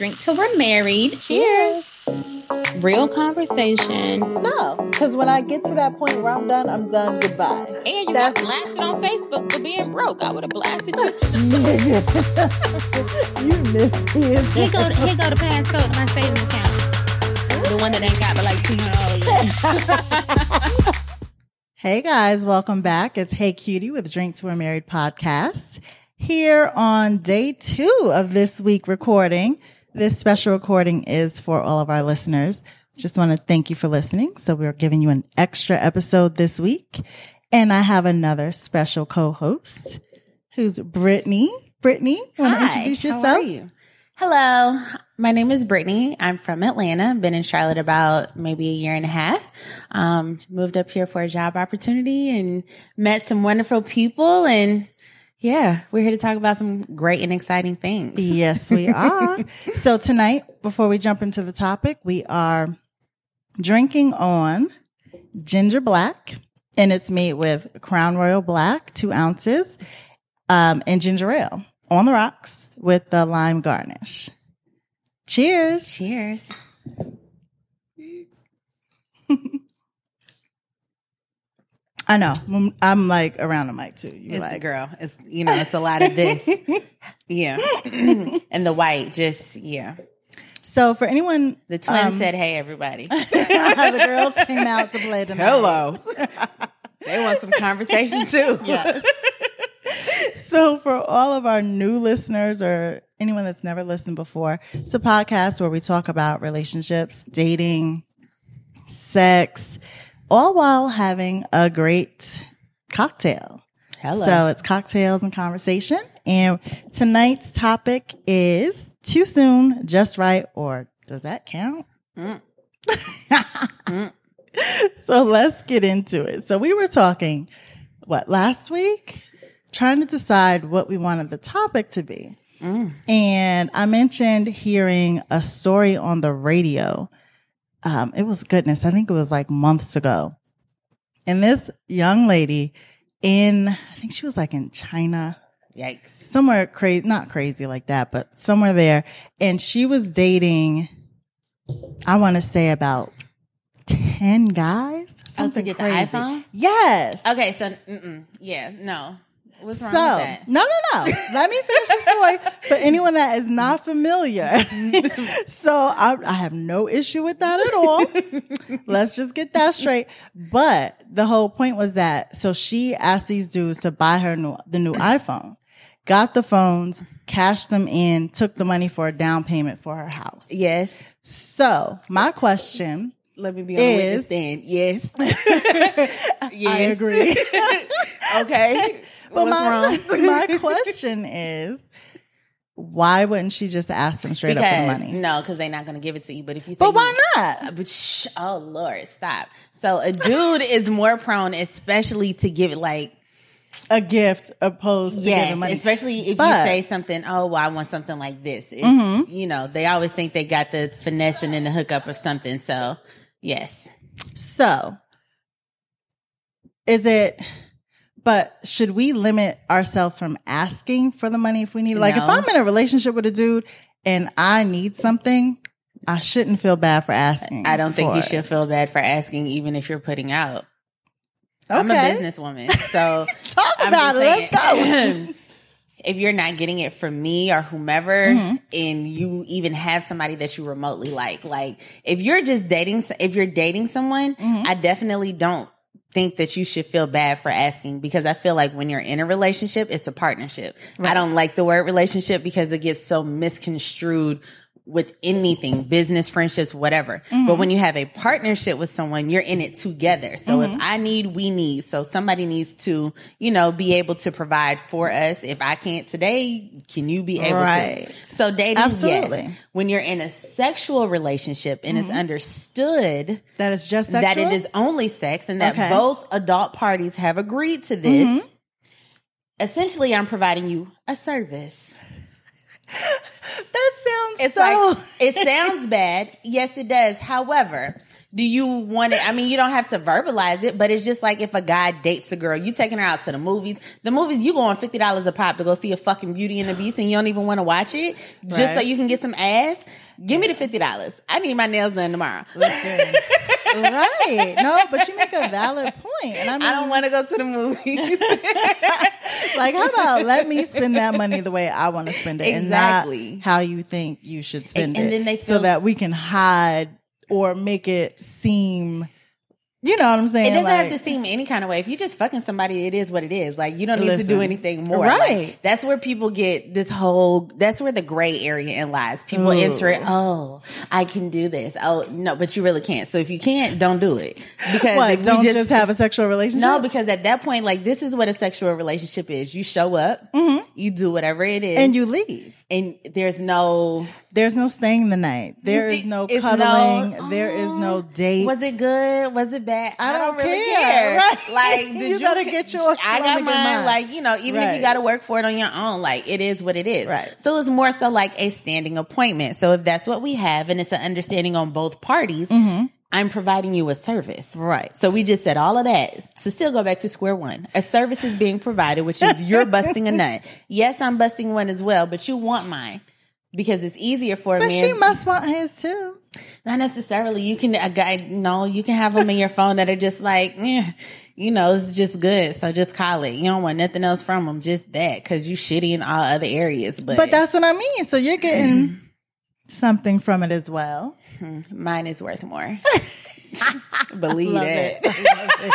Drink till we're married. Cheers. Real conversation. No, because when I get to that point where I'm done, I'm done. Goodbye. And you That's- got blasted on Facebook for being broke. I would have blasted you too. you missed it. Here go, here go the passcode to my savings account. The one that ain't got but like two hundred dollars. Hey guys, welcome back. It's Hey Cutie with Drink Till We're Married podcast. Here on day two of this week recording. This special recording is for all of our listeners. Just want to thank you for listening. So we're giving you an extra episode this week. And I have another special co-host who's Brittany. Brittany, want to introduce how yourself? are you? Hello, my name is Brittany. I'm from Atlanta. Been in Charlotte about maybe a year and a half. Um, moved up here for a job opportunity and met some wonderful people. And yeah, we're here to talk about some great and exciting things. Yes, we are. so tonight, before we jump into the topic, we are drinking on ginger black, and it's made with Crown Royal Black, two ounces, um, and ginger ale on the rocks with the lime garnish. Cheers. Cheers. I know. I'm- I'm like around the mic too. You It's like, girl. It's you know, it's a lot of this. yeah, and the white, just yeah. so for anyone, The twin um, said, "Hey, everybody." the girls came out to play tonight. Hello. they want some conversation too. Yes. so for all of our new listeners or anyone that's never listened before, it's a podcast where we talk about relationships, dating, sex, all while having a great cocktail. Hello. So it's cocktails and conversation. And tonight's topic is too soon, just right, or does that count? Mm. so let's get into it. So we were talking, what, last week? Trying to decide what we wanted the topic to be. Mm. And I mentioned hearing a story on the radio. Um, it was goodness. I think it was like months ago. And this young lady in, I think she was like in China, Yikes. somewhere crazy, not crazy like that, but somewhere there. And she was dating, I want to say about 10 guys. Oh, to Something get the iPhone? Yes. Okay, so yeah, no. What's wrong So, with that? no, no, no. Let me finish the story for anyone that is not familiar. so, I, I have no issue with that at all. Let's just get that straight. But the whole point was that so she asked these dudes to buy her new, the new iPhone, got the phones, cashed them in, took the money for a down payment for her house. Yes. So, my question Let me be on Is- the. Yes. yes. I agree. okay. But What's my, wrong? my question is, why wouldn't she just ask them straight up for the money? no, because they're not going to give it to you. But if you, say But you- why not? Uh, But shh, oh Lord, stop. So a dude is more prone, especially to give it like A gift opposed to yes, giving money. especially if But- you say something. Oh, well, I want something like this. It- Mm-hmm. You know, they always think they got the finessing in the hookup or something. So yes, So, is it? But should we limit ourselves from asking for the money if we need? Like, if I'm in a relationship with a dude and I need something, I shouldn't feel bad for asking. I don't think you it. should feel bad for asking, even if you're putting out. I'm a businesswoman, so Talk I'm about it. just Let's go. if you're not getting it from me or whomever, Mm-hmm. and you even have somebody that you remotely like, like if you're just dating, if you're dating someone, Mm-hmm. I definitely don't think that you should feel bad for asking because I feel like when you're in a relationship, it's a partnership. I don't like the word relationship because it gets so misconstrued with anything, business, friendships, whatever. Mm-hmm. But when you have a partnership with someone, you're in it together. So if I need, we need. So somebody needs to, you know, be able to provide for us. If I can't today, can you be able Right. to? So dating, Absolutely. yes. When you're in a sexual relationship and it's understood that it's just that it is only sex and that Okay. both adult parties have agreed to this, Mm-hmm. essentially I'm providing you a service. That sounds It's so. like it sounds bad. Yes, it does. However, Do you want it? I mean, you don't have to verbalize it, but it's just like if a guy dates a girl, you taking her out to the movies. The movies, you going fifty dollars a pop to go see a fucking Beauty and the Beast, and you don't even want to watch it just so you can get some ass. Give me the fifty dollars. I need my nails done tomorrow. Listen. right. No, but you make a valid point. And I mean, I don't want to go to the movies. like, how about let me spend that money the way I want to spend it Exactly. and not how you think you should spend And- it. and then they so that we can hide or make it seem, you know what I'm saying? It doesn't Like- have to seem any kind of way. If you're just fucking somebody, it is what it is. Like you don't need to do anything more. Right. Like, that's where people get this whole. That's where the gray area in lies. People Ooh. enter it. Oh, I can do this. Oh no, but you really can't. So if you can't, don't do it. Because What, don't just, have a sexual relationship? no, because at that point, like this is what a sexual relationship is. You show up, Hmm. you do whatever it is, Mm-hmm. and you leave. And there's no. There's no staying the night. Oh. There is no cuddling. no, there is no oh, date. Was it good? Was it bad? I don't really care. care. Right. Like, did You you, gotta get your I got mine. get mine. Like, you know, even if you got to work for it on your own, like it is what it is. Right. So it's more so like a standing appointment. So if that's what we have, and it's an understanding on both parties, mm-hmm. I'm providing you a service. Right. So we just said all of that to still go back to square one. A service is being provided, which is you're busting a nut. Yes, I'm busting one as well, but you want mine because it's easier for me. but me. she must want his too. Not necessarily. You can a guy. No, you can have them in your phone that are just like, eh, you know, it's just good. So just call it. You don't want nothing else from them, just that, because you shitty in all other areas. But, But that's what I mean. So you're getting something from it as well. Mm-hmm. mine is worth more. Believe that. it.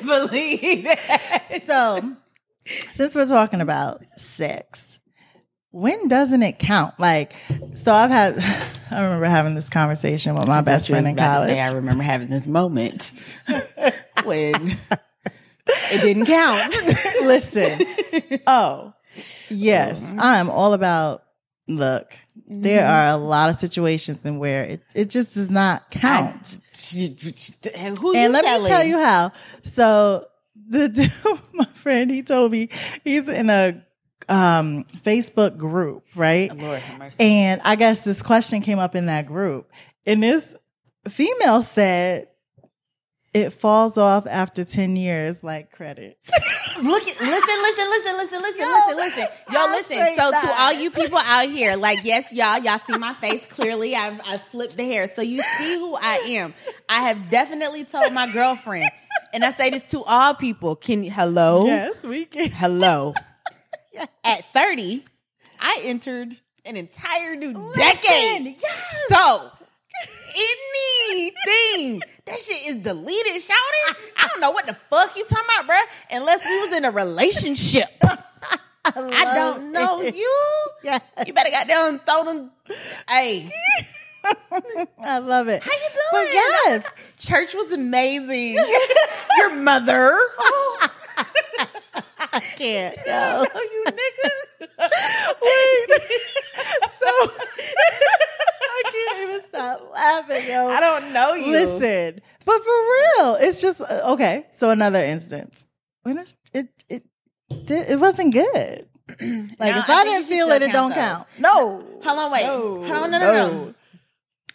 Believe it. So, since we're talking about sex, when doesn't it count? Like, so I've had, I remember having this conversation with my best friend in say, college. I remember having this moment when it didn't count. Listen, oh, yes, mm-hmm. I'm all about, look, there Mm-hmm. are a lot of situations in where it, it just does not count. Who and let telling? me tell you how. So the dude, my friend, he told me he's in a um, Facebook group, right? Lord have mercy. And I guess this question came up in that group, and this female said it falls off after ten years, like credit. Look at listen, listen, listen, listen, listen, Yo, listen, listen. I'm listen. So to all you people out here, like, yes, y'all, y'all see my face clearly. I've I flipped the hair. So you see who I am. I have definitely told my girlfriend, and I say this to all people. Can you hello? yes, we can. Hello. At 30, I entered an entire new decade. So anything that shit is deleted, shouting. I don't know what the fuck you talking about, bruh. Unless we was in a relationship. I don't know you. Yeah. You better got down and throw them. Hey, I love it. how you doing? But yes, Church was amazing. Your mother. I can't. Oh, No. you nigga. Wait. So I can't even stop laughing, yo. I don't know you. Listen, but for real, it's just uh, okay. So another instance when it's, it it did, it wasn't good. Like No, if I I, didn't feel it, it don't count count. No. Hold on, wait. No. Hold on, no, no, no.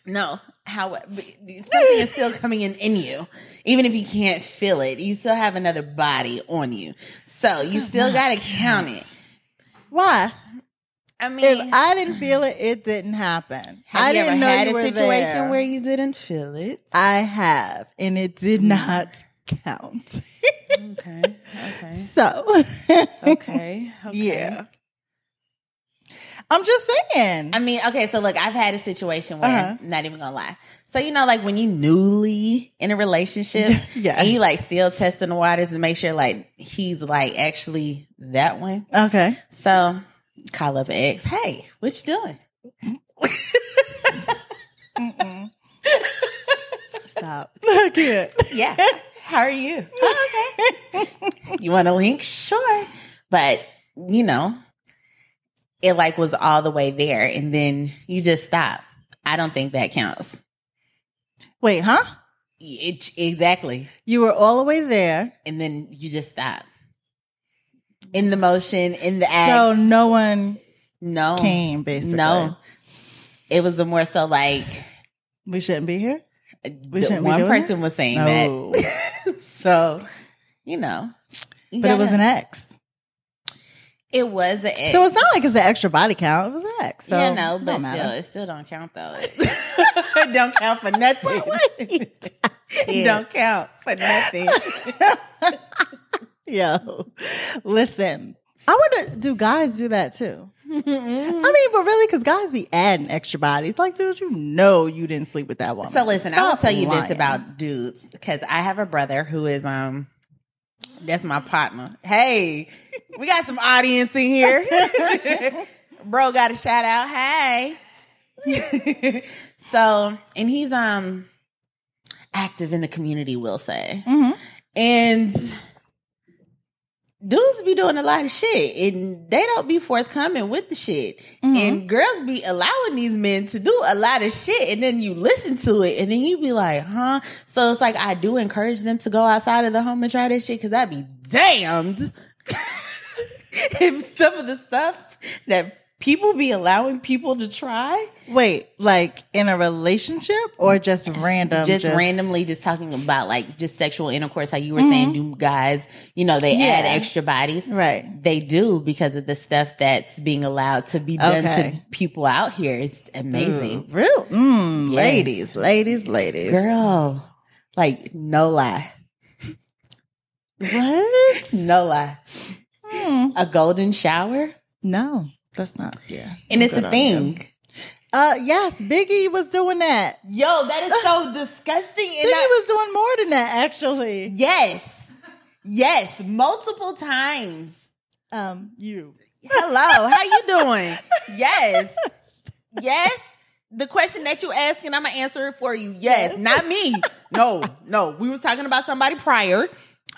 No, how but something is still coming in in you, even if you can't feel it. You still have another body on you, so you still got to count it. Why? I mean, If I didn't feel it, it didn't happen. have I you didn't ever know had you a situation there. where you didn't feel it? I have, and it did not count. Okay, okay, So, okay, okay. yeah. I'm just saying. I mean, okay, so look, I've had a situation where, Uh-huh. not even gonna lie. So, you know, like when you newly in a relationship Yes. and you like still testing the waters and make sure like he's like actually that one. okay. So, call up an ex. Hey, what you doing? Stop. I can't. Yeah. How are you? "Oh, okay. you want a link? Sure. But, you know, it like was all the way there and then you just stop. I don't think that counts. Wait, huh? It, exactly. You were all the way there, and then you just stop in the motion in the act. so no one no, came. Basically, no, it was a more so like we shouldn't be here. We shouldn't one person was saying No. that. so, you know. you but it was an X. It was an X. So it's not like it's an extra body count. It was an X. So yeah, no, but still, it still don't count though. it don't count for nothing. it don't count for nothing. Yo, listen. I wonder, do guys do that too? I mean, but really, because guys be adding extra bodies. Like, dude, you know you didn't sleep with that woman. So listen, I will tell you lying. this about dudes because I have a brother who is um that's my partner. Hey, we got some audience in here. Bro got a shout out. Hey. so and he's um active in the community, we'll say. Mhm. And dudes be doing a lot of shit and they don't be forthcoming with the shit. Mhm. And girls be allowing these men to do a lot of shit and then you listen to it and then you be like, huh? So it's like I do encourage them to go outside of the home and try this shit because I'd be damned if some of the stuff that people be allowing people to try Wait, like in a relationship or just random? just, randomly just talking about like just sexual intercourse how you were saying do guys you know they add extra bodies Right. they do because of the stuff that's being allowed to be done Okay. to people out here it's amazing Real? Mm, Yes. Ladies, ladies, ladies. girl like no lie What? no lie Hmm. a golden shower No, that's not. Yeah. and it's a thing Uh, yes, Biggie was doing that. yo that is so disgusting and Biggie I- was doing more than that, actually. yes yes multiple times Um, you. Hello, how you doing? yes. Yes. The question that you asking, I'm gonna answer it for you. Yes, Yes. not me. No, no. We was talking about somebody prior.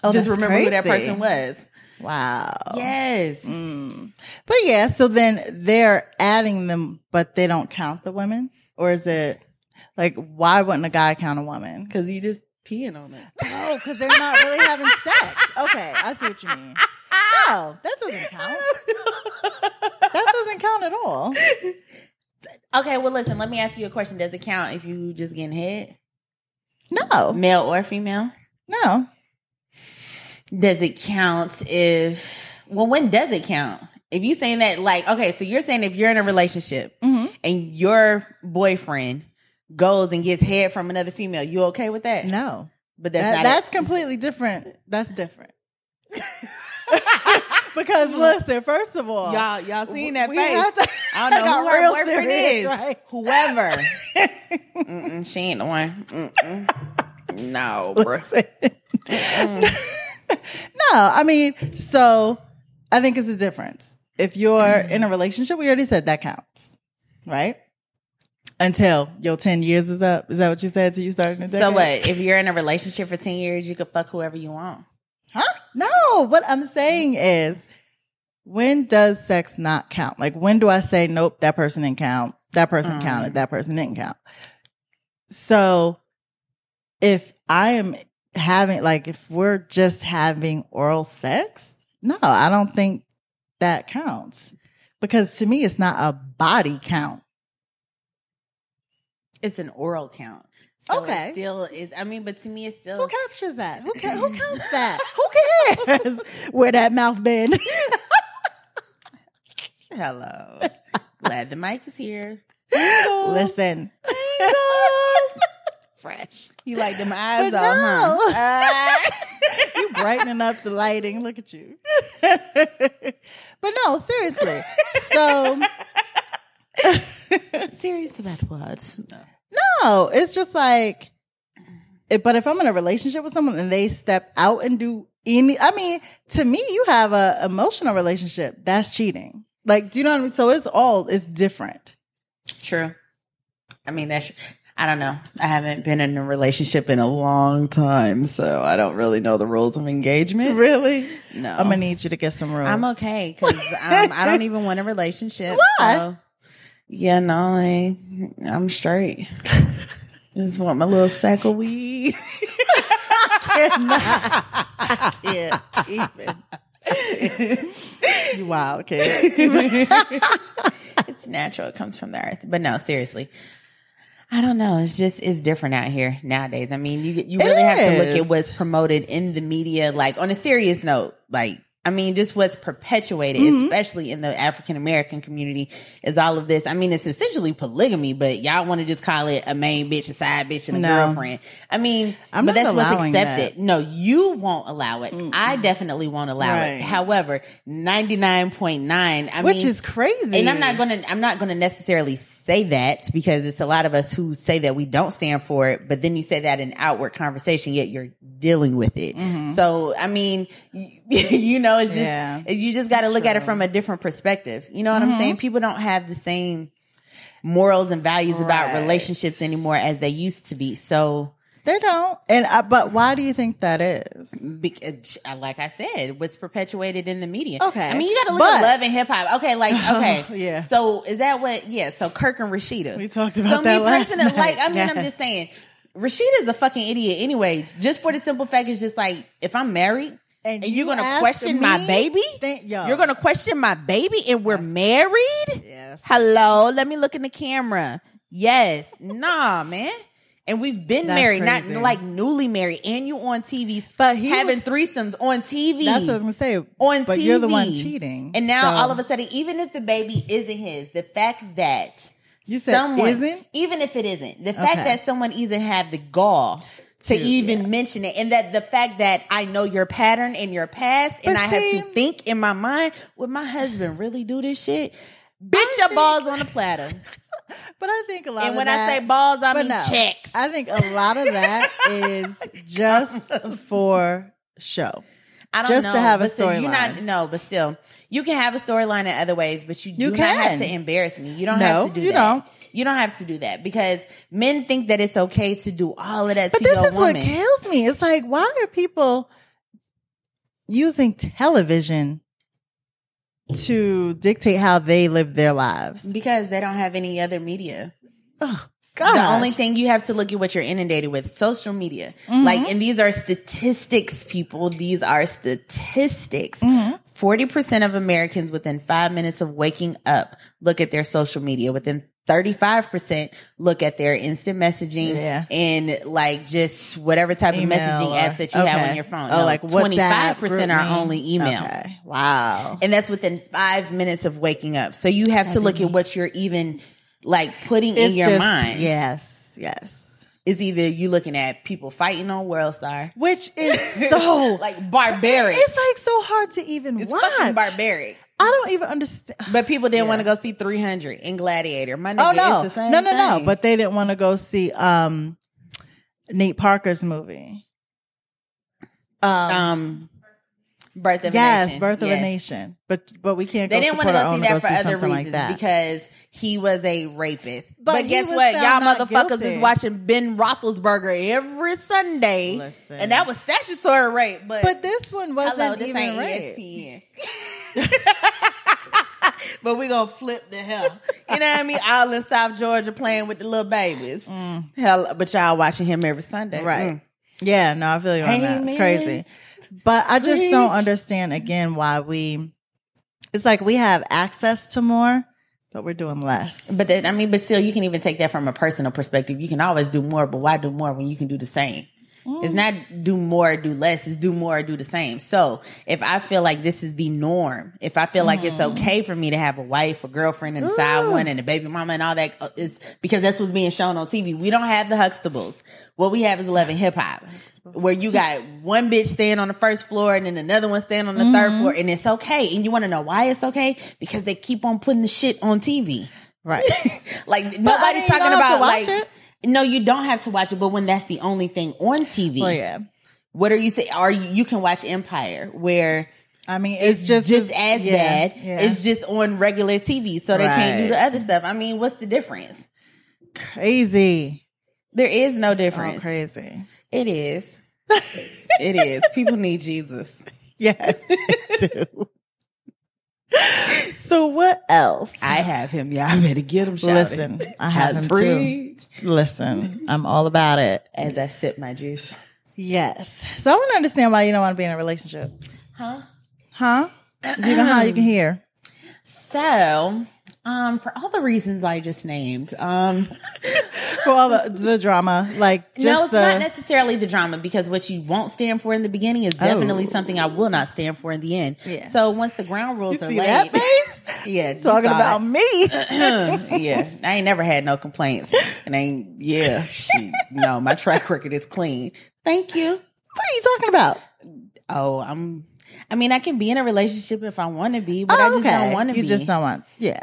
Oh, Just remember who that person was. Wow. Yes. Mm. But yeah, so then they're adding them, but they don't count the women, or is it like why wouldn't a guy count a woman? Cause you just peeing on it. Oh, because they're not really having sex. Okay, I see what you mean. No, that doesn't count. That doesn't count at all. Okay, well listen, let me ask you a question. Does it count if you just getting hit? No, Male or female? no. Does it count if well when does it count? If you saying that like okay, so you're saying if you're in a relationship Mhm. and your boyfriend goes and gets head from another female, you okay with that? No, But that's That- not that's completely different. That's different. because listen, first of all, y'all y'all seen that we face. have to- I don't know who her boyfriend serious, is. right? Whoever. She ain't the one. Mm-mm. No, bro. No, I mean, so I think it's a difference. If you're in a relationship, we already said that counts, right? Until your 10 years is up. Is that what you said till you started in So what? If you're in a relationship for ten years, you could fuck whoever you want. Huh? No, what I'm saying is when does sex not count? Like when do I say, nope, that person didn't count. That person Mm. counted. That person didn't count. So if I am having, like, if we're just having oral sex, no, I don't think that counts because to me, it's not a body count. It's an oral count. So Okay. It still is. I mean, but to me, it's still. Who captures that? Who, ca- who counts that? Who cares where that mouth been? Hello. Glad the mic is here. Listen. Fresh. You like them eyes But though, huh? Uh, you brightening up the lighting. Look at you. but no, seriously. So serious about what? No. no, it's just like it- but if I'm in a relationship with someone and they step out and do any I mean, to me, you have a emotional relationship. That's cheating. Like, do you know what I mean? So it's all it's different. True. I mean, that's. I don't know. I haven't been in a relationship in a long time, so I don't really know the rules of engagement. Really? No, I'm gonna need you to get some rules. I'm okay because um, I don't even want a relationship. Why? So, yeah, no, I, I'm straight. Just want my little sack of weed. I can't even. you wild kid. it's natural. It comes from the earth. But no, seriously. I don't know. It's just it's different out here nowadays. I mean, you you really have to look at what's promoted in the media. Like on a serious note, like I mean, just what's perpetuated, Mhm. especially in the African American community, is all of this. I mean, it's essentially polygamy, but y'all want to just call it a main bitch, a side bitch, and a No. girlfriend. I mean, I'm but that's what's accepted. No, you won't allow it. I definitely won't allow Right. it. However, ninety nine point nine, I Which mean, is crazy. and I'm not gonna I'm not gonna necessarily say that because it's a lot of us who say that we don't stand for it, but then you say that in outward conversation, yet you're dealing with it. Mm-hmm. So I mean, you know, it's just Yeah. you just got to look at it from a different perspective. You know what I'm mm-hmm. saying? People don't have the same morals and values about relationships anymore as they used to be. So They don't. And uh, but why do you think that is? Because, like I said, what's perpetuated in the media. Okay. I mean, you got to look But- at love and hip hop. Okay, like okay, Yeah. So is that what? Yeah. So Kirk and Rasheeda. We talked so about that me last personally, like I mean, I'm just saying, Rasheeda's a fucking idiot anyway. Just for the simple fact, it's just like if I'm married. And, you're gonna question my baby? Think- yo. You're gonna question my baby, and we're married. Yeah, Hello, let me look in the camera. Yes, nah, man. And we've been That's married, crazy. not like newly married, and you on TV, But having was- threesomes on TV. That's what I was gonna say. on but TV. you're the one cheating. And now So- all of a sudden, even if the baby isn't his, the fact that You said someone, isn't? even if it isn't, the fact Okay. that someone even have the gall to To- even mention it, and that the fact that I know your pattern and your past, and But I have to think in my mind, would my husband really do this shit? Bitch, your balls on the platter. But I think a lot. And of when that, I say balls, I mean no, checks. I think a lot of that is just for show. I don't Just know. to have a storyline. no, but still, you can have a storyline in other ways, but you, You do not have to embarrass me. You don't No, have to do you that. don't. You don't have to do that because men think that it's okay to do all of that But this is woman. what kills me. It's like, why are people using television to dictate how they live their lives? because they don't have any other media. Oh, God. The only thing you have to look at what you're inundated with social media. Mm-hmm. Like, and these are statistics, people. These are statistics. Mm-hmm. 40% of Americans within five minutes of waking up look at their social media. Within 35% look at their instant messaging Yeah. and like just whatever type Email of messaging or- apps that you have on your phone. Oh, No, like WhatsApp, 25% are only email. Okay. Wow. And that's within five minutes of waking up. So you have to look at what you're even like putting in your just- mind. Yes, yes. It's either you looking at people fighting on World Star. Which is so like barbaric. It's like so hard to even It's watch. fucking barbaric. I don't even understand. But people didn't Yeah. want to go see 300 in Gladiator. My nigga, Oh no, it's the same no, no, no! But they didn't want to go see um Nate Parker's movie. Um, um, Birth of a yes, Nation. Birth of Yes. a Nation. But but we can't. They go didn't want to go see that for other reasons like that. because he was a rapist. But But, guess what? Y'all motherfuckers guilty. is watching Ben Roethlisberger every Sunday, Listen. and that was statutory rape. But, But this one wasn't hello, this even rape. But we gonna flip the hell. You know what I mean? All in South Georgia playing with the little babies. Hell, but y'all watching him every Sunday, Mm. Right. Mm. Yeah, no, I feel you on that. It's crazy. But I just don't understand again why we it's like we have access to more, but we're doing less. But that, I mean, but still, you can even take that from a personal perspective. You can always do more, but why do more when you can do the same? It's not do more, do less. It's do more, do the same. So if I feel like this is the norm, if I feel like it's okay for me to have a wife, a girlfriend, and a side one, and a baby mama, and all that, uh, is because that's what's being shown on TV. We don't have the Huxtables. What we have is Love and Hip Hop, where you got one bitch staying on the first floor and then another one staying on the third floor, and it's okay. And you want to know why it's okay? Because they keep on putting the shit on TV. Right. Like nobody's talking don't have to about like. it. No, you don't have to watch it, but when that's the only thing on TV, well, oh, yeah. what are you saying? Are you, you can watch Empire where I mean, it's, it's just just, as yeah, bad. yeah. It's just on regular TV, so they can't do the other stuff. I mean, what's the difference? crazy. There is no Oh, difference. crazy. It is. it is. People need Jesus. Yes. they do. so what else? I have him. Yeah, I better get him. shouted. Listen, I have him too. Listen, I'm all about it. As I sip my juice. Yes. So I want to understand why you don't want to be in a relationship. Huh? Huh? You know how you can um, hear. So, Um, for all the reasons I just named. Um, For all the, the drama, like just no, it's the, not necessarily the drama because what you won't stand for in the beginning is definitely Oh. something I will not stand for in the end. Yeah. So once the ground rules You are see laid, yeah, talking about it. me. yeah, I ain't never had no complaints, and I ain't yeah, she, no, my track record is clean. Thank you. what are you talking about? Oh, I'm. I mean, I can be in a relationship if I want to be, but I just don't want to be. You just don't want. Yeah,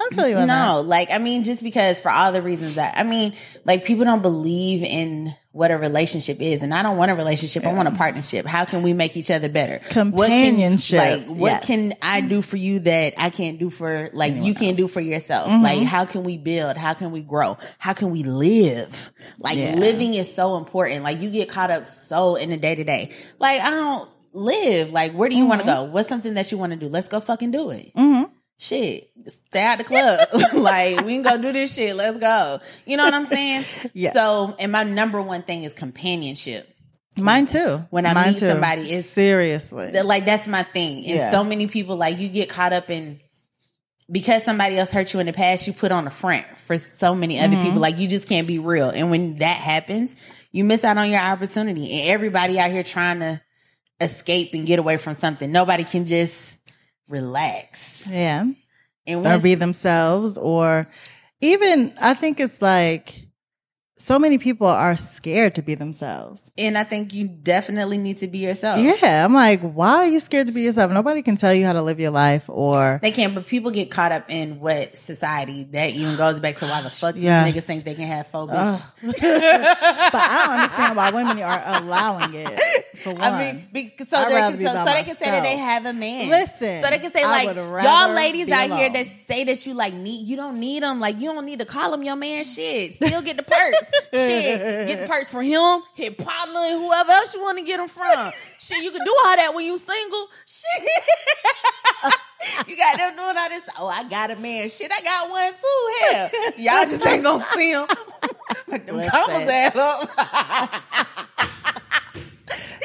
I feel you on no, like I mean, just because for all the reasons that I mean, like people don't believe in what a relationship is, and I don't want a relationship. I want a partnership. How can we make each other better? Companionship, What can, like, what yes. can I do for you that I can't do for like you can't do for yourself? Mm-hmm. Like, how can we build? How can we grow? How can we live? Like, Yeah. living is so important. Like, you get caught up so in the day to day. Like, I don't live. Like, where do you want to go? What's something that you want to do? Let's go fucking do it Mm-hmm. Shit, stay out the club. like, we can go do this shit. Let's go. You know what I'm saying? Yeah. So, and my number one thing is companionship. Mine too. When I Mine meet somebody, it's- seriously. Like, that's my thing. And Yeah. so many people, like, you get caught up in, because somebody else hurt you in the past, you put on a front for so many other Mm-hmm. people. Like, you just can't be real. And when that happens, you miss out on your opportunity. And everybody out here trying to escape and get away from something. Nobody can just relax. yeah. And or be themselves or even I think it's like so many people are scared to be themselves. And I think you definitely need to be yourself. Yeah, I'm like, why are you scared to be yourself? Nobody can tell you how to live your life or They can, but people get caught up in what society that even goes back to why the fuck Yes. these niggas think they can have four bitches. Ugh. but I don't understand why women are allowing it. For one, I mean, be, so, they can, so, so they can say that they have a man. Listen, so they can say like y'all ladies out here that say that you like need you don't need them like you don't need to call them your man. Shit, still get the perks. Shit, get the perks from him, hit partner, and whoever else you want to get them from. Shit, you can do all that when you single. Shit. You got them doing all this. Oh, I got a man. Shit, I got one too. Hell, y'all just ain't gonna see him. But them commas add up.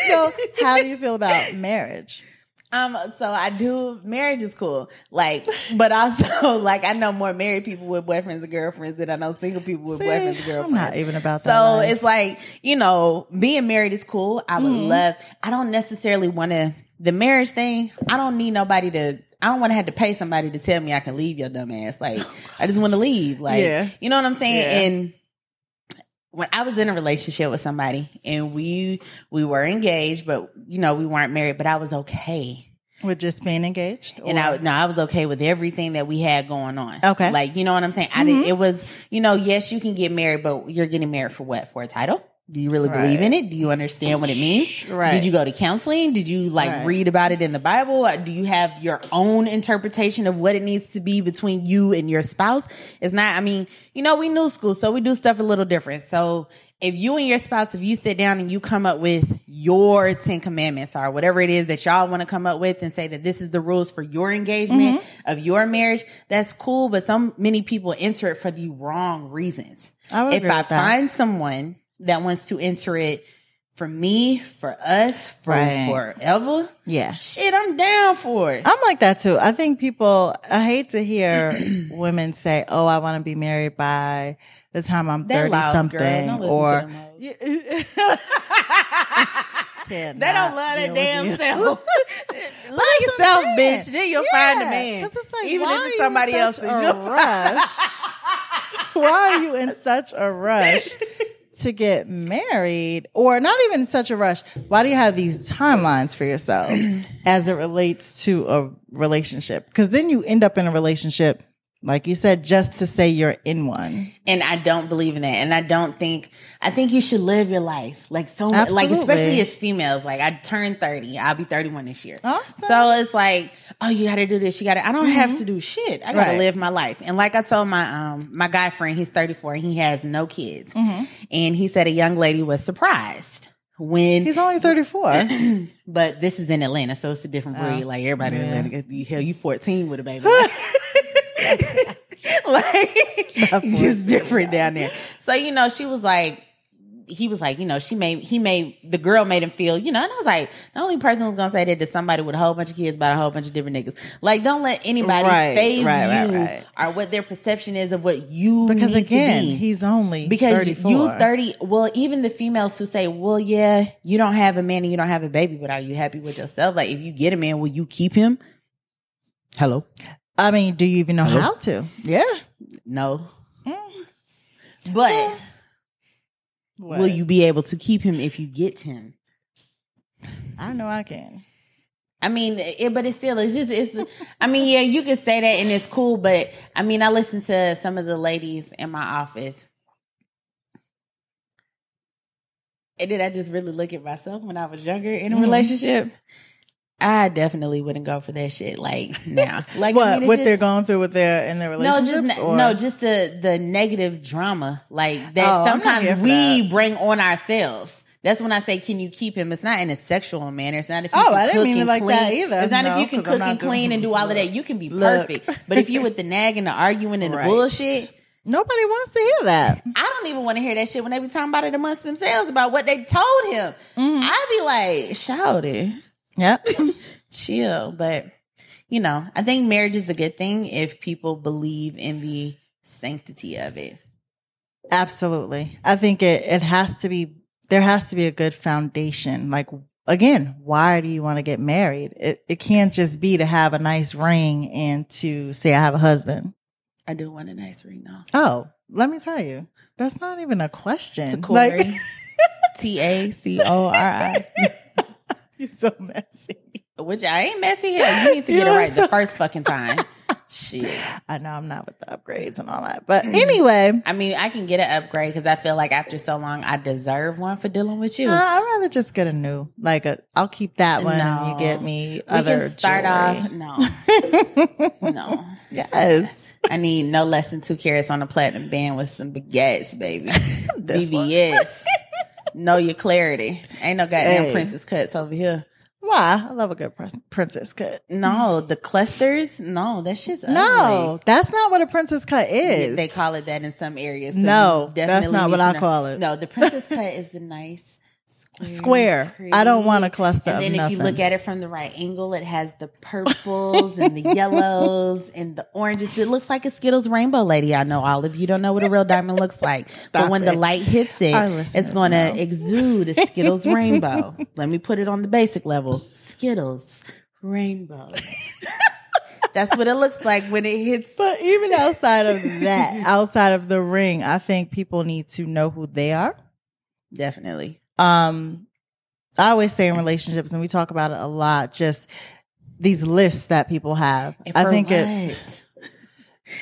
so how do you feel about marriage? Um, so I do. Marriage is cool, like, but also like I know more married people with boyfriends and girlfriends than I know single people with See, boyfriends and girlfriends. I'm not even about that. So life. it's like you know, being married is cool. I would Mm-hmm. love. I don't necessarily want to the marriage thing. I don't need nobody to. I don't want to have to pay somebody to tell me I can leave your dumb ass. Like I just want to leave. Like Yeah. you know what I'm saying? Yeah. And when I was in a relationship with somebody and we we were engaged, but you know we weren't married. But I was okay. with just being engaged, And or- I no, I was okay with everything that we had going on. Okay. Mm-hmm. like you know what I'm saying. I didn't. It was you know yes, you can get married, but you're getting married for what? For a title? Do you really believe in it? Do you understand what it means? Right. Did you go to counseling? Did you like Right. read about it in the Bible? Do you have your own interpretation of what it needs to be between you and your spouse? It's not. I mean, you know, we new school, so we do stuff a little different. So if you and your spouse, if you sit down and you come up with your 10 commandments or whatever it is that y'all want to come up with and say that this is the rules for your engagement Mm-hmm. of your marriage, that's cool. But so many people enter it for the wrong reasons. If I find someone that wants to enter it for me, for us, for Right. forever, yeah. shit, I'm down for it. I'm like that too. I think people, I hate to hear women say, oh, I want to be married by the time I'm They're 30 loud, something. Or, to them hoes. Yeah, They don't love their damn self. love yourself, bitch. Then you'll find a man. like, Even if it's somebody else's. you'll rush? why are you in such a rush to get married or not even in such a rush why do you have these timelines for yourself as it relates to a relationship? Because then you end up in a relationship like you said just to say you're in one And I don't believe in that. And I don't think, I think you should live your life. Like so, like especially as females. Like I turned 30. I'll be 31 this year. Awesome. So it's like, oh, you gotta do this. You gotta, I don't have to do shit. I gotta Right. live my life. And like I told my, um, my guy friend, he's 34 and he has no kids. And he said a young lady was surprised when he's only 34 but this is in Atlanta, so it's a different breed. Oh. Like everybody in Yeah. Atlanta, hell, you fourteen with a baby. like just different down there. So you know, she was like, he was like, you know, she made he made the girl made him feel, you know, and I was like, the only person who's gonna say that to somebody with a whole bunch of kids about a whole bunch of different niggas. Like, don't let anybody Right, phase right, you right. or what their perception is of what you Because again, be. he's only because 34. you 30 well even the females who say well yeah you don't have a man and you don't have a baby but are you happy with yourself like if you get a man will you keep him hello I mean, do you even know Hello? how to? Yeah. no Mm. but What? will you be able to keep him if you get him I know I can. I mean, it, but it's still, it's just, it's, I mean, yeah, you can say that and it's cool, but I mean, I listen to some of the ladies in my office. And then I just really look at myself when I was younger in a Mhm. relationship. I definitely wouldn't go for that shit like now. Like, What I mean, what just- they're going through with their in their no, just or? no, just the the negative drama like Oh, that. I'm sometimes we that. bring on ourselves. That's when I say, can you keep him? It's not in a sexual manner. It's not if you Oh, can I didn't cook mean it like clean. that either. It's not No, if you can cook and clean and do all of that. You can be Look. perfect. But if you with the nagging, the arguing, and the bullshit, Nobody wants to hear that. I don't even want to hear that shit when they be talking about it amongst themselves about what they told him. Mm-hmm. I be like, shout it Yep. chill. But you know, I think marriage is a good thing if people believe in the sanctity of it. Absolutely. I think it, it has to be, there has to be a good foundation. Like, again, why do you want to get married? It, it can't just be to have a nice ring and to say, I have a husband. I do want a nice ring though. Oh, let me tell you, that's not even a question. Tacori. Like, T A C O R I. you're so messy. Which I ain't messy here. You need to get it right the first fucking time. Shit. I know I'm not with the upgrades and all that. But anyway, I mean, I can get an upgrade because I feel like after so long, I deserve one for dealing with you. uh, I'd rather just get a new, like a, I'll keep that one and you No. get me we other can start jewelry. off. No, no. yes. I need no less than two carats on a platinum band with some baguettes, baby. VVS. Know your clarity. Ain't no goddamn Hey. princess cuts over here. Why? I love a good princess cut. No, mm-hmm. the clusters. No, that shit's ugly. No, that's not what a princess cut is. They call it that in some areas. so No, that's not what I know. call it. No, the princess cut is the nice Square. I don't want a cluster And then if you look at it from the right angle, it has the purples and the yellows and the oranges. It looks like a Skittles rainbow lady. I know all of you don't know what a real diamond looks like, but Stop when the light hits it, it's going to exude a Skittles rainbow. Let me put it on the basic level. Skittles rainbow. That's what it looks like when it hits. but even outside of that, outside of the ring, I think people need to know who they are. Definitely. Um, I always say in relationships, and we talk about it a lot, just these lists that people have. I think what? it's.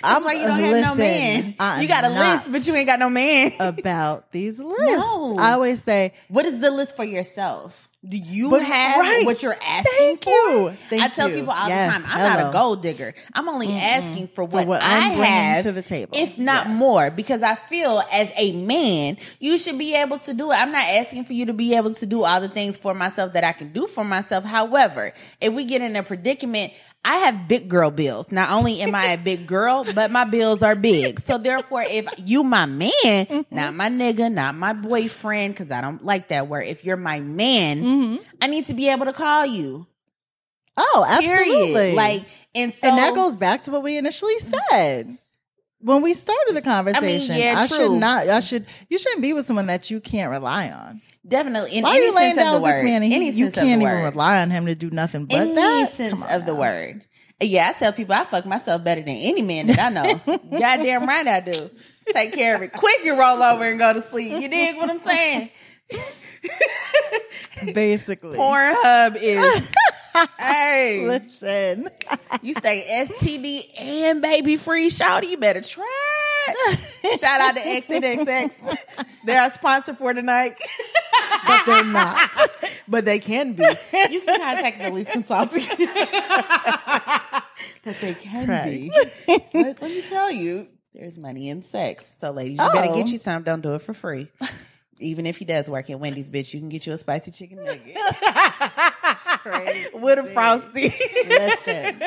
That's why you don't have no man. I'm You got a list, but you ain't got no man. about these lists. No. I always say, What is the list for yourself? Do you But- have right. what you're asking Thank for? you. Thank I tell you. people all Yes, the time, I'm not a gold digger. I'm only asking for what, what I have to the table. if not Yes. more, because I feel as a man, you should be able to do it. I'm not asking for you to be able to do all the things for myself that I can do for myself. However, if we get in a predicament, I have big girl bills. Not only am I a big girl, but my bills are big. So therefore, if you my man, Mm-hmm. not my nigga, not my boyfriend, because I don't like that word. If you're my man, Mhm. I need to be able to call you. oh, absolutely. Period. Like, and so and that goes back to what we initially said when we started the conversation. yeah, I should not. I should. You shouldn't be with someone that you can't rely on. definitely in Why are any you laying down with this man and he, you can't even rely on him to do nothing but any that? sense of the now. word. Yeah, I tell people I fuck myself better than any man that I know. Goddamn right I do. Take care of it. Quick you roll over and go to sleep. You dig what I'm saying? Basically, Pornhub is hey. Listen, You stay STD and baby free. Shouty, you better try. it. Shout out to XNXX. They're our sponsor for tonight. but they're not. but they can be. You can contact the lease consultant. but they can be. But let me tell you, there's money in sex. So, ladies, you better Oh. get you some. Don't do it for free. Even if he does work at Wendy's, bitch, you can get you a spicy chicken nugget with a frosty. Listen.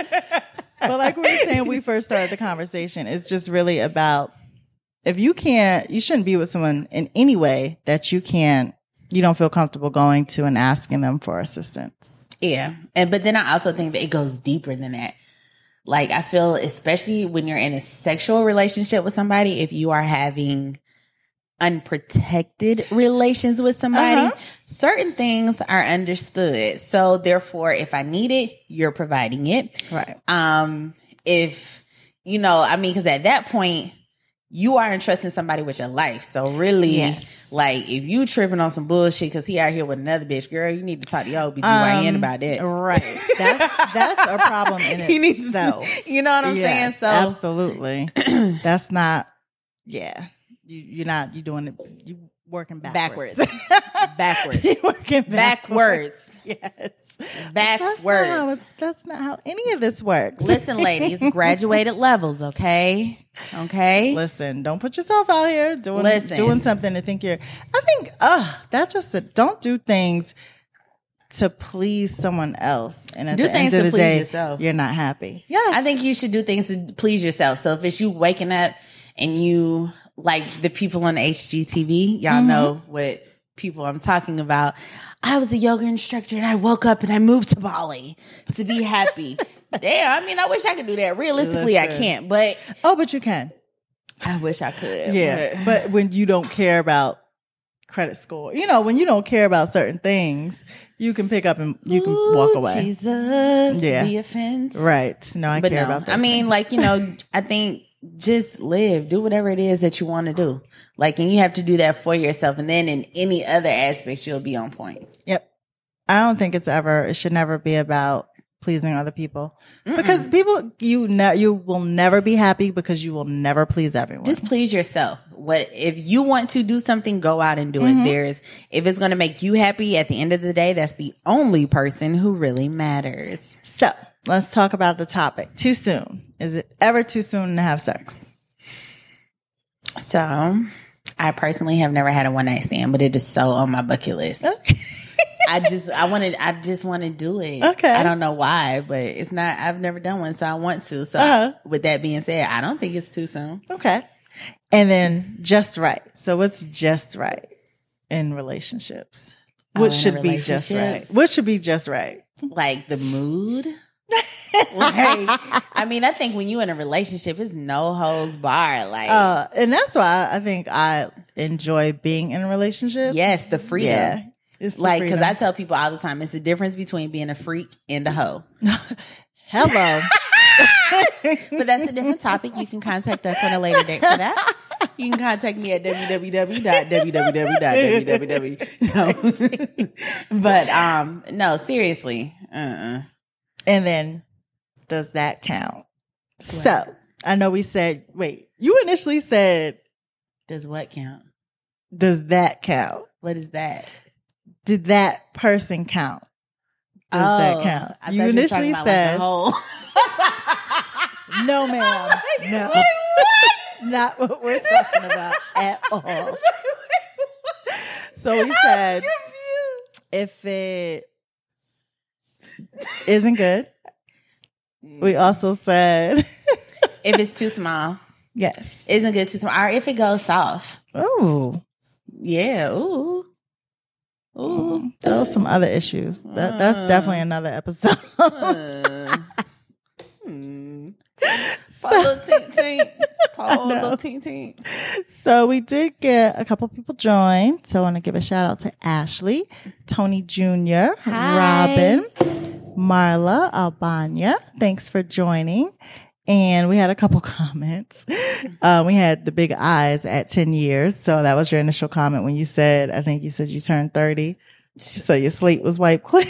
But like we were saying, we first started the conversation. It's just really about if you can't, you shouldn't be with someone in any way that you can't, you don't feel comfortable going to and asking them for assistance. Yeah. And but then I also think that it goes deeper than that. Like I feel especially when you're in a sexual relationship with somebody, if you are having unprotected relations with somebody, Uh-huh. certain things are understood. So therefore, if I need it, you're providing it. Right. Um, if you know, I mean, because at that point, you are entrusting somebody with your life. So really, Yes. like if you tripping on some bullshit because he out here with another bitch, girl, you need to talk to your OBGYN Um, about that. Right. That's that's a problem in You need to- itself. you know what I'm saying? So absolutely. that's not. Yeah. You you're not. you're doing it. You working backwards. Backwards. backwards you're working backwards. backwards, Yes. backwards. That's not, how that's not how any of this works. Listen, ladies, graduated levels, okay? Okay. Listen, don't put yourself out here doing Listen. doing something to think you're. I think, uh, that's just a, don't do things to please someone else, and at Do the things end of to the please day, yourself. you're not happy. Yeah, I think you should do things to please yourself. So if it's you waking up and you like the people on HGTV, y'all Mm-hmm. know what people I'm talking about. I was a yoga instructor and I woke up and I moved to Bali to be happy. Damn, I mean, I wish I could do that. Realistically, I can't, but oh, but you can. I wish I could. Yeah, but when you don't care about credit score, you know, when you don't care about certain things, you can pick up and you can walk away. Jesus, Yeah. the offense. Right? No, I but care no, about. Those I mean, things. like you know, I think just live, do whatever it is that you want to do. Like, and you have to do that for yourself, and then in any other aspect, you'll be on point. Yep. I don't think it's ever. It should never be about pleasing other people because people you ne- you will never be happy because you will never please everyone. Just please yourself. What if you want to do something, go out and do Mm-hmm. it. There's if it's going to make you happy at the end of the day, that's the only person who really matters. so let's talk about the topic. Too soon? Is it ever too soon to have sex? So, I personally have never had a one night stand, but it is so on my bucket list. I just I wanted I just want to do it. Okay. I don't know why, but it's not I've never done one, so I want to. So Uh-huh. with that being said, I don't think it's too soon. Okay. And then just right. So what's just right in relationships? Oh, What a should be just right? What should be just right? Like the mood. Like I mean, I think when you in a relationship, it's no holds bar. Like Uh, and that's why I think I enjoy being in a relationship. yes, the freedom. Yeah. It's Like, because I tell people all the time, it's the difference between being a freak and a hoe. hello. But that's a different topic. You can contact us on a later date for that. You can contact me at www.www.www. No. but um, no, seriously. Uh-uh. And then does that count? So I know we said, wait, you initially said, Does what count? does that count? What is that? Did that person count? Does that oh, count? Oh, I You initially like, said, whole. no, ma'am. No. Not what we're talking about at all. So we said, if it isn't good, we also said, if it's too small, yes. isn't good too small, or if it goes soft. Oh, Yeah. Ooh. Ooh. those some other issues. That that's definitely another episode. Uh, hmm. Poor little tink tink. Poor tink tink. so we did get a couple people joined. So I want to give a shout out to Ashley, Tony Jr., Hi. Robin, Marla, Albania. Thanks for joining. And we had a couple comments. Um, we had the big eyes at 10 years. So that was your initial comment when you said, I think you said you turned 30. So your slate was wiped clean.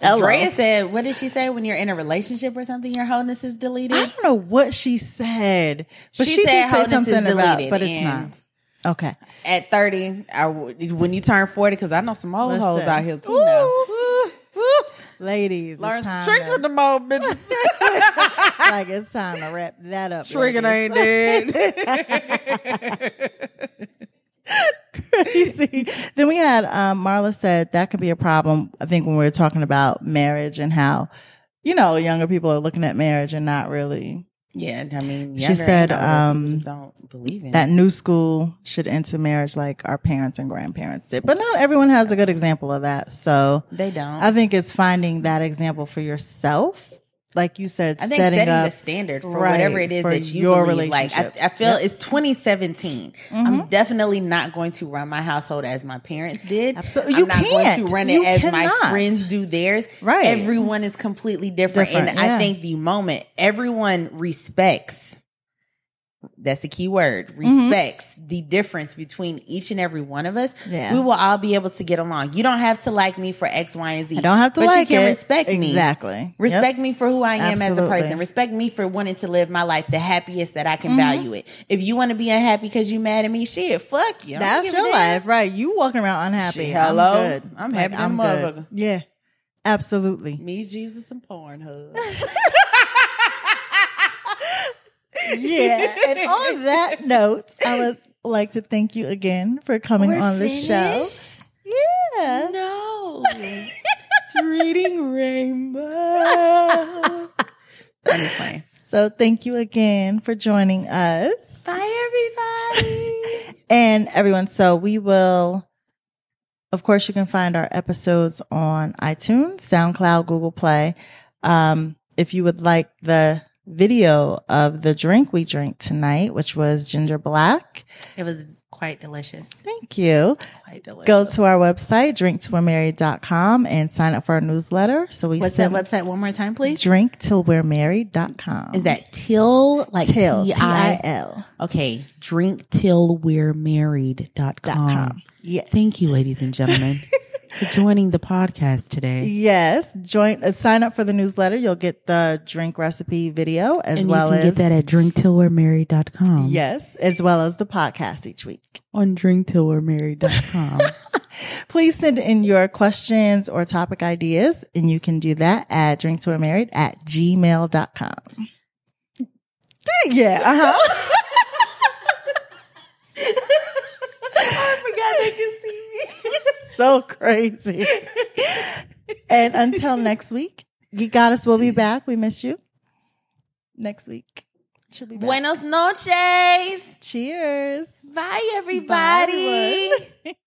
Drea said, what did she say? When you're in a relationship or something, your wholeness is deleted? I don't know what she said, but She she, said did say something about, but it's not. Okay. At 30, I when you turn 40, because I know some old hoes out here too now. Ooh, ooh. Ladies, Learn some tricks with them old bitches. like it's time to wrap that up. Trigger ain't dead. Crazy. then we had um, Marla said that could be a problem. I think when we were talking about marriage and how, you know, younger people are looking at marriage and not really Yeah, I mean, She said, um, don't believe in that it. new school should enter marriage like our parents and grandparents did. But not everyone has a good example of that. So They don't. I think it's finding that example for yourself. Like you said, I think setting, setting, up the standard for right, whatever it is that you your believe. Like I. I feel Yep. it's 2017. I'm mm-hmm. definitely not going to run my household as my parents did. Absolutely. I'm You not can't. going to run it You as my friends do theirs. Right. Everyone is completely different, Different, and yeah. I think the moment everyone respects. That's the key word. Mm-hmm. Respects the difference between each and every one of us. Yeah. We will all be able to get along. You don't have to like me for X, Y, and Z. I don't have to but like you can it. respect me. Exactly. Respect Yep. me for who I am as a person. Respect me for wanting to live my life the happiest that I can Mm-hmm. value it. If you want to be unhappy because you mad at me, shit, fuck you. That's your life, right? You walking around unhappy. Shit, hello? I'm good. I'm happy than a good. Yeah. Absolutely. Me, Jesus, and Pornhub. yeah. And on that note, I would like to thank you again for coming We're on the show. Yeah. no. it's reading rainbow. Playing. So thank you again for joining us. Bye, everybody. And everyone, so we will, of course, you can find our episodes on iTunes, SoundCloud, Google Play. Um, if you would like the video of the drink we drank tonight, which was ginger black, it was quite delicious. thank you. Quite delicious. Go to our website, drinktillwe'remarried.com and sign up for our newsletter. So we What's that website one more time, please? drinktillwe'remarried.com. Is that till like till, T I T-I-L Okay, drink till we're married dot dot com. com. Yes. Thank you, ladies and gentlemen, joining the podcast today. Yes, join. Uh, sign up for the newsletter. You'll get the drink recipe video as and well you can as get that at drinktillwe'remarried.com. yes, as well as the podcast each week. On drinktillwe'remarried.com. Please send in your questions or topic ideas, and you can do that at drinksweremarried at gmail.com. Yeah, uh-huh. Oh I forgot they can see me. so crazy. and until next week, Geek Goddess will be back. We miss you. Next week. She'll be back. Buenos noches. Cheers. Bye, everybody. Bye.